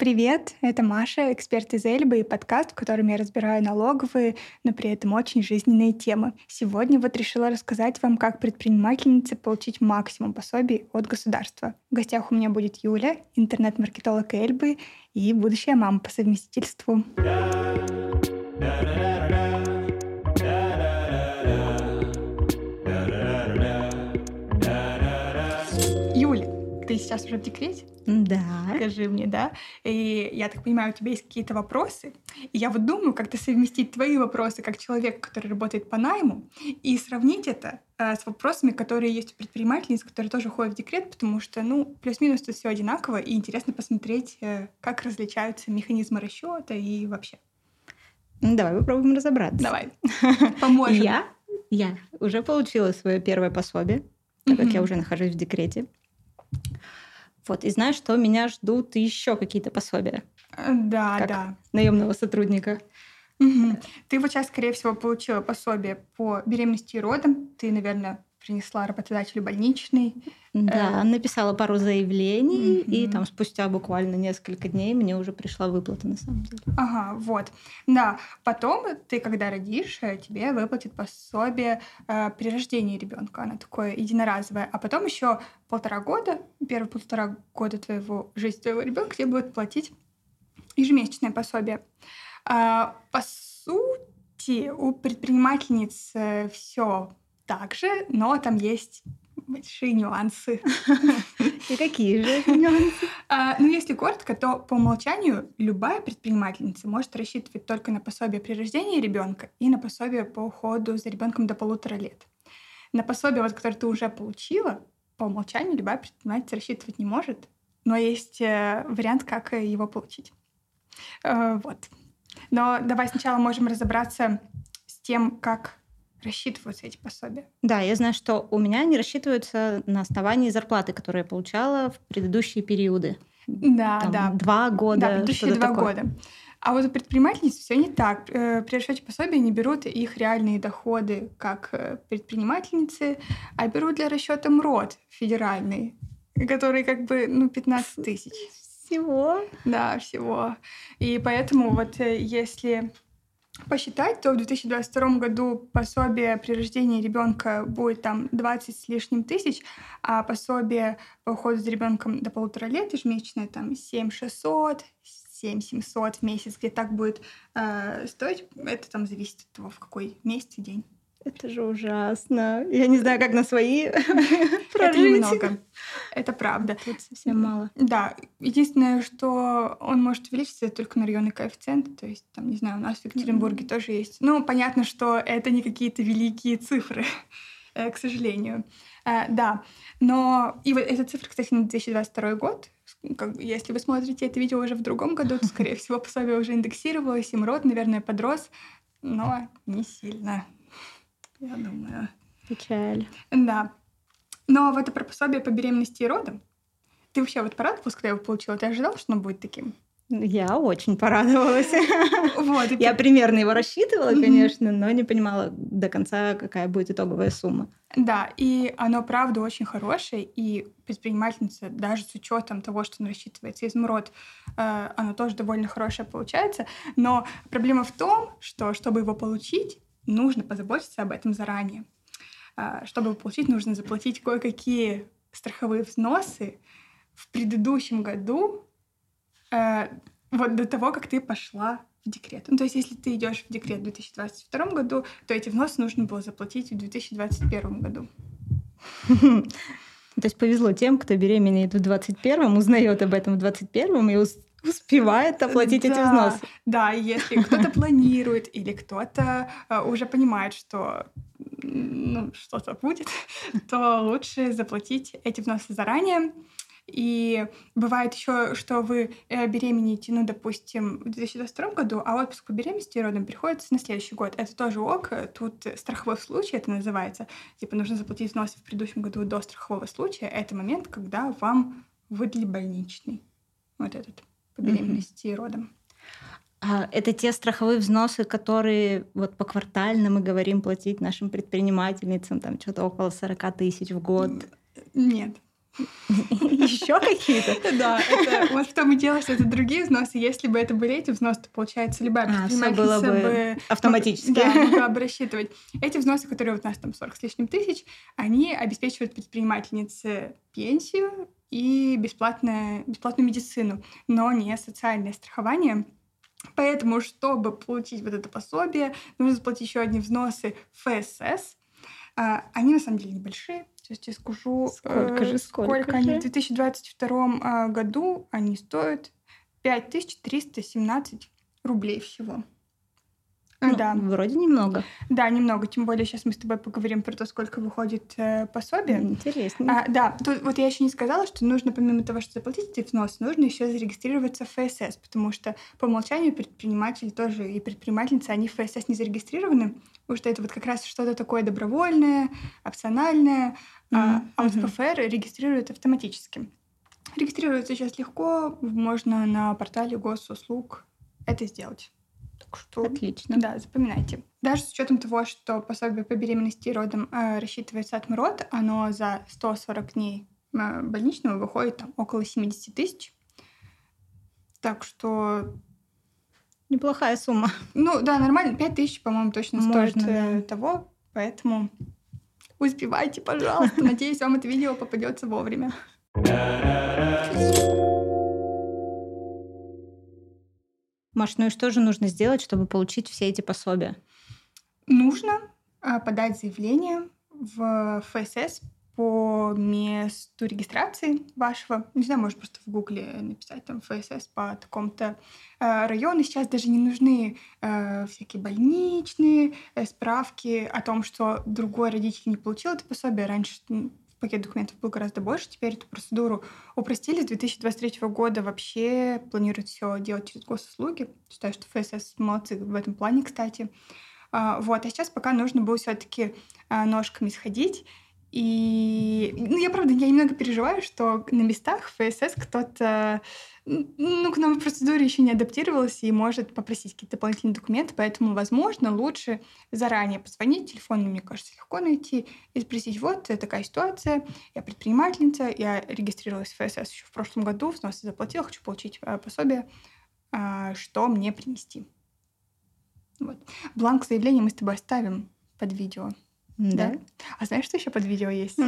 Привет, это Маша, эксперт из Эльбы и подкаст, в котором я разбираю налоговые, но при этом очень жизненные темы. Сегодня вот решила рассказать вам, как предпринимательнице получить максимум пособий от государства. В гостях у меня будет Юля, интернет-маркетолог Эльбы и будущая мама по совместительству. ты сейчас уже в декрете? Да. Скажи мне, да? И я так понимаю, у тебя есть какие-то вопросы. И я вот думаю, как-то совместить твои вопросы как человек, который работает по найму, и сравнить это э, с вопросами, которые есть у предпринимательниц, которые тоже ходят в декрет, потому что, ну, плюс-минус тут все одинаково, и интересно посмотреть, э, как различаются механизмы расчета и вообще. Ну, давай попробуем разобраться. Давай. Поможем. Я, я уже получила свое первое пособие, так как я уже нахожусь в декрете. Вот, и знаешь, что меня ждут еще какие-то пособия. Да, как да. Наемного сотрудника. Угу. Ты вот сейчас, скорее всего, получила пособие по беременности и родам. Ты, наверное, принесла работодателю больничный. Да, э... написала пару заявлений, mm-hmm. и там спустя буквально несколько дней мне уже пришла выплата на самом деле. Ага, вот. Да, потом ты, когда родишь, э, тебе выплатят пособие э, при рождении ребенка. Оно такое единоразовое. А потом еще полтора года, первые полтора года твоего жизни твоего ребенка тебе будут платить ежемесячное пособие. А, по сути, у предпринимательниц э, все так же, но там есть большие нюансы. И какие же нюансы? А, ну, если коротко, то по умолчанию любая предпринимательница может рассчитывать только на пособие при рождении ребенка и на пособие по уходу за ребенком до полутора лет. На пособие, вот, которое ты уже получила, по умолчанию любая предпринимательница рассчитывать не может, но есть э, вариант, как его получить. Э, вот. Но давай сначала можем разобраться с тем, как рассчитываются эти пособия? Да, я знаю, что у меня они рассчитываются на основании зарплаты, которую я получала в предыдущие периоды. Да, Там, да. Два года. Да, предыдущие два такое. года. А вот у предпринимательниц все не так. Э, при расчете пособия не берут их реальные доходы как э, предпринимательницы, а берут для расчета МРОД федеральный, который как бы ну, 15 тысяч. Всего? Да, всего. И поэтому вот э, если посчитать, то в 2022 году пособие при рождении ребенка будет там 20 с лишним тысяч, а пособие по уходу за ребенком до полутора лет ежемесячное там 7 600, 7 700 в месяц, где так будет э, стоить. Это там зависит от того, в какой месяц и день. Это же ужасно. Я не знаю, как на свои Это немного. Это правда. Тут совсем мало. Да. Единственное, что он может увеличиться только на районный коэффициент. То есть, там, не знаю, у нас в Екатеринбурге тоже есть. Ну, понятно, что это не какие-то великие цифры, э, к сожалению. Э, да. Но и вот эта цифра, кстати, на 2022 год. Если вы смотрите это видео уже в другом году, то, скорее всего, пособие уже индексировалось, и МРОД, наверное, подрос, но не сильно я думаю. Печаль. Да. Но в это про пособие по беременности и родам, ты вообще вот порадовалась, когда его получила? Ты ожидала, что оно будет таким? Я очень порадовалась. Вот, Я примерно его рассчитывала, конечно, но не понимала до конца, какая будет итоговая сумма. Да, и оно, правда, очень хорошее, и предпринимательница, даже с учетом того, что он рассчитывается из МРОД, э, оно тоже довольно хорошее получается. Но проблема в том, что чтобы его получить, нужно позаботиться об этом заранее. А, чтобы получить, нужно заплатить кое-какие страховые взносы в предыдущем году, э, вот до того, как ты пошла в декрет. Ну, то есть, если ты идешь в декрет в 2022 году, то эти взносы нужно было заплатить в 2021 году. То есть повезло тем, кто беременеет в 21-м, узнает об этом в 21-м и успевает оплатить да, эти взносы. Да, если кто-то планирует или кто-то э, уже понимает, что ну, что-то будет, то лучше заплатить эти взносы заранее. И бывает еще, что вы э, беременеете, ну, допустим, в 2022 году, а отпуск по беременности и родам приходится на следующий год. Это тоже ок. Тут страховой случай это называется. Типа нужно заплатить взносы в предыдущем году до страхового случая. Это момент, когда вам выдали больничный. Вот этот по беременности mm-hmm. и родам. А это те страховые взносы, которые вот по квартально мы говорим платить нашим предпринимательницам, там что-то около 40 тысяч в год? Нет. Еще какие-то? Да, это вот в том и дело, что это другие взносы. Если бы это были эти взносы, то получается любая А, предпринимательница бы автоматически. Да, могла бы рассчитывать. Эти взносы, которые у нас там 40 с лишним тысяч, они обеспечивают предпринимательнице пенсию и бесплатное, бесплатную медицину, но не социальное страхование. Поэтому, чтобы получить вот это пособие, нужно заплатить еще одни взносы ФСС. А, Они на самом деле небольшие. Сейчас я скажу, Сколько э, же, сколько они же? в 2022 а, году они стоят 5317 рублей всего. Ну, да, Вроде немного. да, немного. Тем более сейчас мы с тобой поговорим про то, сколько выходит э, пособие. Интересно. А, да, тут вот я еще не сказала, что нужно помимо того, что заплатить эти взносы, нужно еще зарегистрироваться в ФСС, потому что по умолчанию предприниматель тоже и предпринимательницы, они в ФСС не зарегистрированы, потому что это вот как раз что-то такое добровольное, опциональное, а, Мгм, а вот. ПФР регистрируют автоматически. Регистрироваться сейчас легко, можно на портале госуслуг это сделать. Так что Отлично. да, запоминайте. Даже с учетом того, что пособие по беременности и родам э, рассчитывается от МРОД, оно за 140 дней э, больничного выходит там, около 70 тысяч. Так что, Неплохая сумма. ну да, нормально. 5 тысяч, по-моему, точно Можно, стоит э, да. того. Поэтому успевайте, пожалуйста. Надеюсь, вам это видео попадется вовремя. Маш, ну и что же нужно сделать, чтобы получить все эти пособия? Нужно э, подать заявление в ФСС по месту регистрации вашего. Не знаю, может просто в Гугле написать там ФСС по такому-то э, району. Сейчас даже не нужны э, всякие больничные э, справки о том, что другой родитель не получил это пособие. Раньше пакет документов был гораздо больше. Теперь эту процедуру упростили. С 2023 года вообще планируют все делать через госуслуги. Считаю, что ФСС молодцы в этом плане, кстати. А, Вот, а сейчас пока нужно было все-таки ножками сходить. И, ну, я, правда, я немного переживаю, что на местах ФСС кто-то, ну, к новой процедуре еще не адаптировался и может попросить какие-то дополнительные документы, поэтому, возможно, лучше заранее позвонить, телефон, мне кажется, легко найти, и спросить, вот э, такая ситуация, я предпринимательница, я регистрировалась в ФСС еще в прошлом году, взносы заплатила, хочу получить э, пособие, а, что мне принести. Вот. Бланк заявления мы с тобой оставим под видео. Да. А знаешь, что еще под видео есть?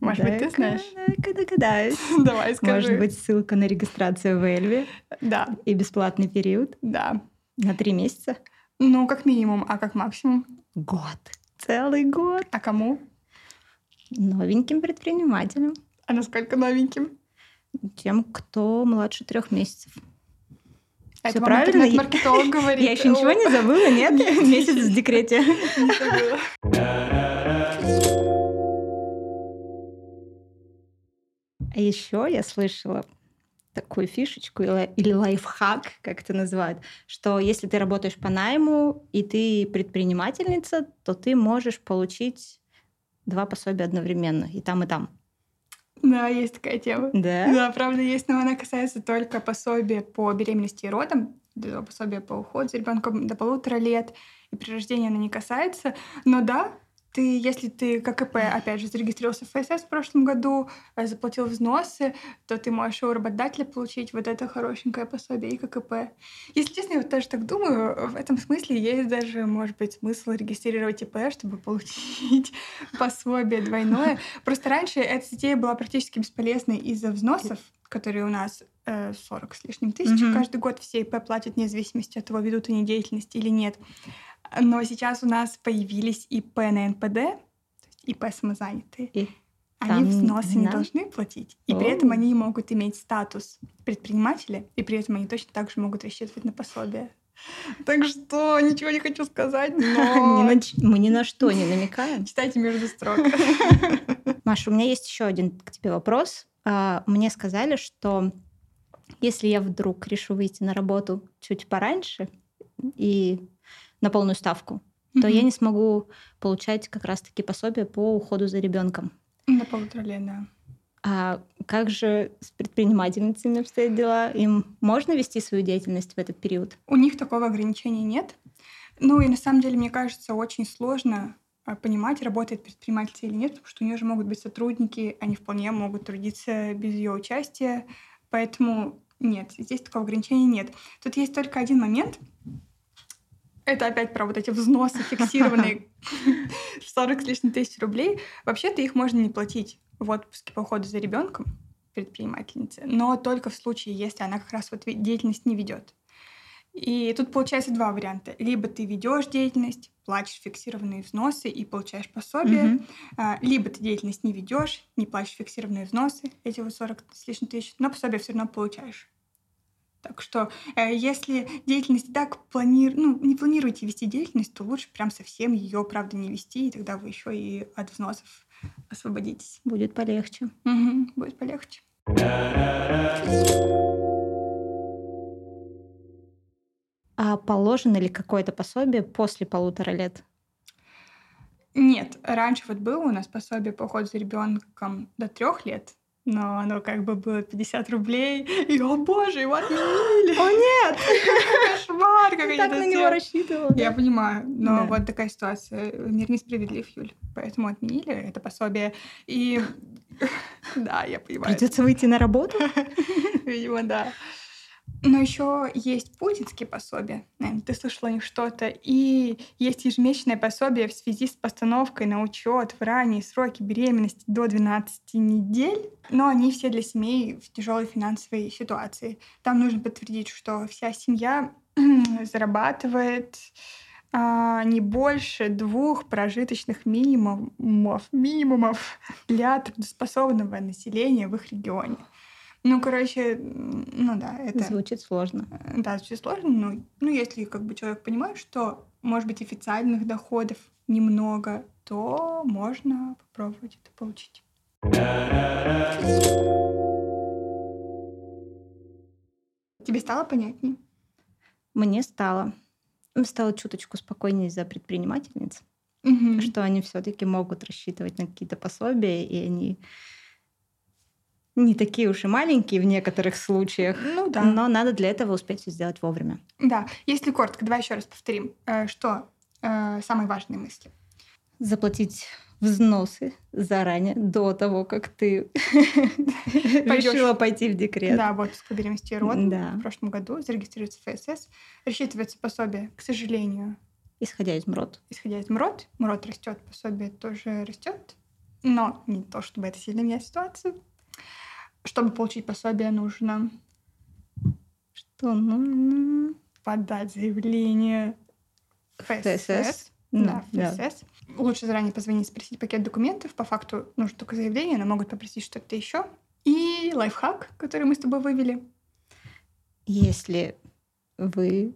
Может быть, ты знаешь? дай-ка догадаюсь. Давай, скажи. Может быть, ссылка на регистрацию в Эльве Да, и бесплатный период да. на три месяца? Ну, как минимум, а как максимум? Год. Целый год. А кому? Новеньким предпринимателям. А насколько новеньким? Тем, кто младше трех месяцев. Всё вам правильно? говорит. Я еще ничего не забыла, нет? Месяц в декрете. Не забыла. А еще я слышала такую фишечку или или лайфхак, как это называют, что если ты работаешь по найму и ты предпринимательница, то ты можешь получить два пособия одновременно, и там, и там. Да, есть такая тема. Да? Да, правда, есть, но она касается только пособия по беременности и родам, да, пособия по уходу за ребенком до полутора лет, и при рождении она не касается. Но да, ты, если ты ККП, опять же, зарегистрировался в ФСС в прошлом году, э, заплатил взносы, то ты можешь у работодателя получить вот это хорошенькое пособие и ККП. Если честно, я вот тоже так думаю, в этом смысле есть даже, может быть, смысл регистрировать ИП, чтобы получить пособие двойное. Просто раньше эта затея была практически бесполезной из-за взносов, которые у нас 40 с лишним тысяч. Мгм. Каждый год все ИП платят вне зависимости от того, ведут они деятельность или нет. Но сейчас у нас появились ИП на НПД, то есть ИП самозанятые. И Они там взносы не да? должны платить. И при этом они могут иметь статус предпринимателя, и при этом они точно так же могут рассчитывать на пособие. Так что ничего не хочу сказать, но на Мы ни на что не намекаем. читайте между строк. Маша, у меня есть еще один к тебе вопрос. А, Мне сказали, что если я вдруг решу выйти на работу чуть пораньше и на полную ставку, то я не смогу получать как раз-таки пособие по уходу за ребенком. На полутора лет, да. А как же с предпринимательницами обстоят дела? Им можно вести свою деятельность в этот период? У них такого ограничения нет. Ну и на самом деле, мне кажется, очень сложно а, понимать, работает предприниматель или нет, потому что у нее же могут быть сотрудники, они вполне могут трудиться без ее участия. Поэтому нет, здесь такого ограничения нет. Тут есть только один момент. Это опять про вот эти взносы фиксированные в 40 с лишним тысяч рублей. Вообще-то их можно не платить в отпуске по уходу за ребенком предпринимательницы, но только в случае, если она как раз вот деятельность не ведет. И тут получается два варианта. Либо ты ведешь деятельность, платишь фиксированные взносы и получаешь пособие, mm-hmm. либо ты деятельность не ведешь, не платишь фиксированные взносы, эти вот 40 с лишним тысяч, но пособие все равно получаешь. Так что, э, если деятельность так планируете, ну, не планируете вести деятельность, то лучше прям совсем ее, правда, не вести, и тогда вы еще и от взносов освободитесь. Будет полегче. Угу, будет полегче. А положено ли какое-то пособие после полутора лет? Нет, раньше вот было у нас пособие по уходу за ребенком до трех лет, но оно как бы было 50 рублей, и, о боже, его отменили! О нет! Кошмар, как они так на него рассчитывала. Я понимаю, но вот такая ситуация. Мир несправедлив, Юль, поэтому отменили это пособие. И да, я понимаю. Придется выйти на работу? Видимо, да. Но еще есть путинские пособия. Наверное, ты слышала о них что-то. И есть ежемесячное пособие в связи с постановкой на учет в ранние сроки беременности до 12 недель. Но они все для семей в тяжелой финансовой ситуации. Там нужно подтвердить, что вся семья зарабатывает а, не больше двух прожиточных минимумов, минимумов для трудоспособного населения в их регионе. Ну, короче, ну да, это... Звучит сложно. Да, звучит сложно, но ну, если как бы человек понимает, что, может быть, официальных доходов немного, то можно попробовать это получить. Тебе стало понятнее? Мне стало. Стало чуточку спокойнее за предпринимательниц, угу. что они все-таки могут рассчитывать на какие-то пособия, и они не такие уж и маленькие в некоторых случаях. Ну да. Но надо для этого успеть все сделать вовремя. Да. Если коротко, давай еще раз повторим, э, что э, самые важные мысли. Заплатить взносы заранее, до того, как ты решила пойти в декрет. Да, вот с беременности и да. в прошлом году зарегистрироваться в ФСС. Рассчитывается пособие, к сожалению. Исходя из МРОД. Исходя из МРОД. МРОД растет, пособие тоже растет. Но не то, чтобы это сильно меняет ситуацию. Чтобы получить пособие, нужно... Что нужно? Подать заявление ФСС. Да, да, ФСС. Да. Лучше заранее позвонить, спросить пакет документов. По факту нужно только заявление, но могут попросить что-то еще. И лайфхак, который мы с тобой вывели. Если вы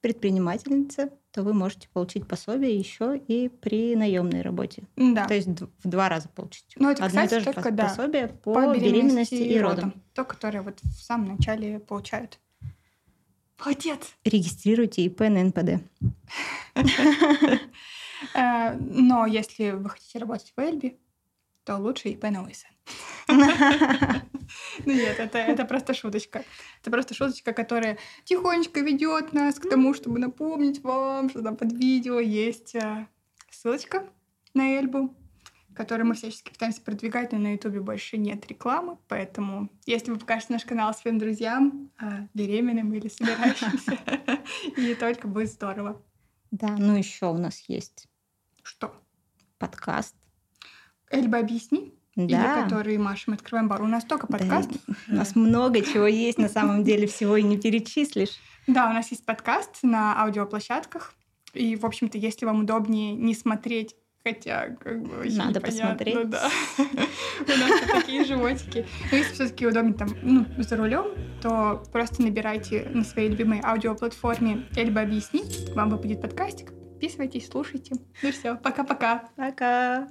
предпринимательница, то вы можете получить пособие еще и при наемной работе. Да. То есть в два раза получить. Ну, это, Одно кстати, и то же только, да, пособие по, по беременности, беременности и родам. родам. То, которое вот в самом начале получают. Молодец! Регистрируйте ИП на НПД. Э, но если вы хотите работать в Эльби, то лучше ИП на ОСН. Ну нет, это, это просто шуточка. Это просто шуточка, которая тихонечко ведет нас к тому, чтобы напомнить вам, что там под видео есть э, ссылочка на Эльбу, которую мы всячески пытаемся продвигать, но на Ютубе больше нет рекламы, поэтому если вы покажете наш канал своим друзьям, э, беременным или собирающимся, не только будет здорово. Да, ну еще у нас есть. Что? Подкаст. Эльба, объясни да. или которые Маша, мы открываем бар. У нас только подкаст. Да, у нас много чего есть, на самом деле всего и не перечислишь. Да, у нас есть подкаст на аудиоплощадках. И, в общем-то, если вам удобнее не смотреть Хотя, как бы, очень Надо непонятно, посмотреть. да. У нас такие животики. Но если все-таки удобнее там, ну, за рулем, то просто набирайте на своей любимой аудиоплатформе Эльба объяснить, вам выпадет подкастик. Подписывайтесь, слушайте. Ну все, пока-пока. Пока.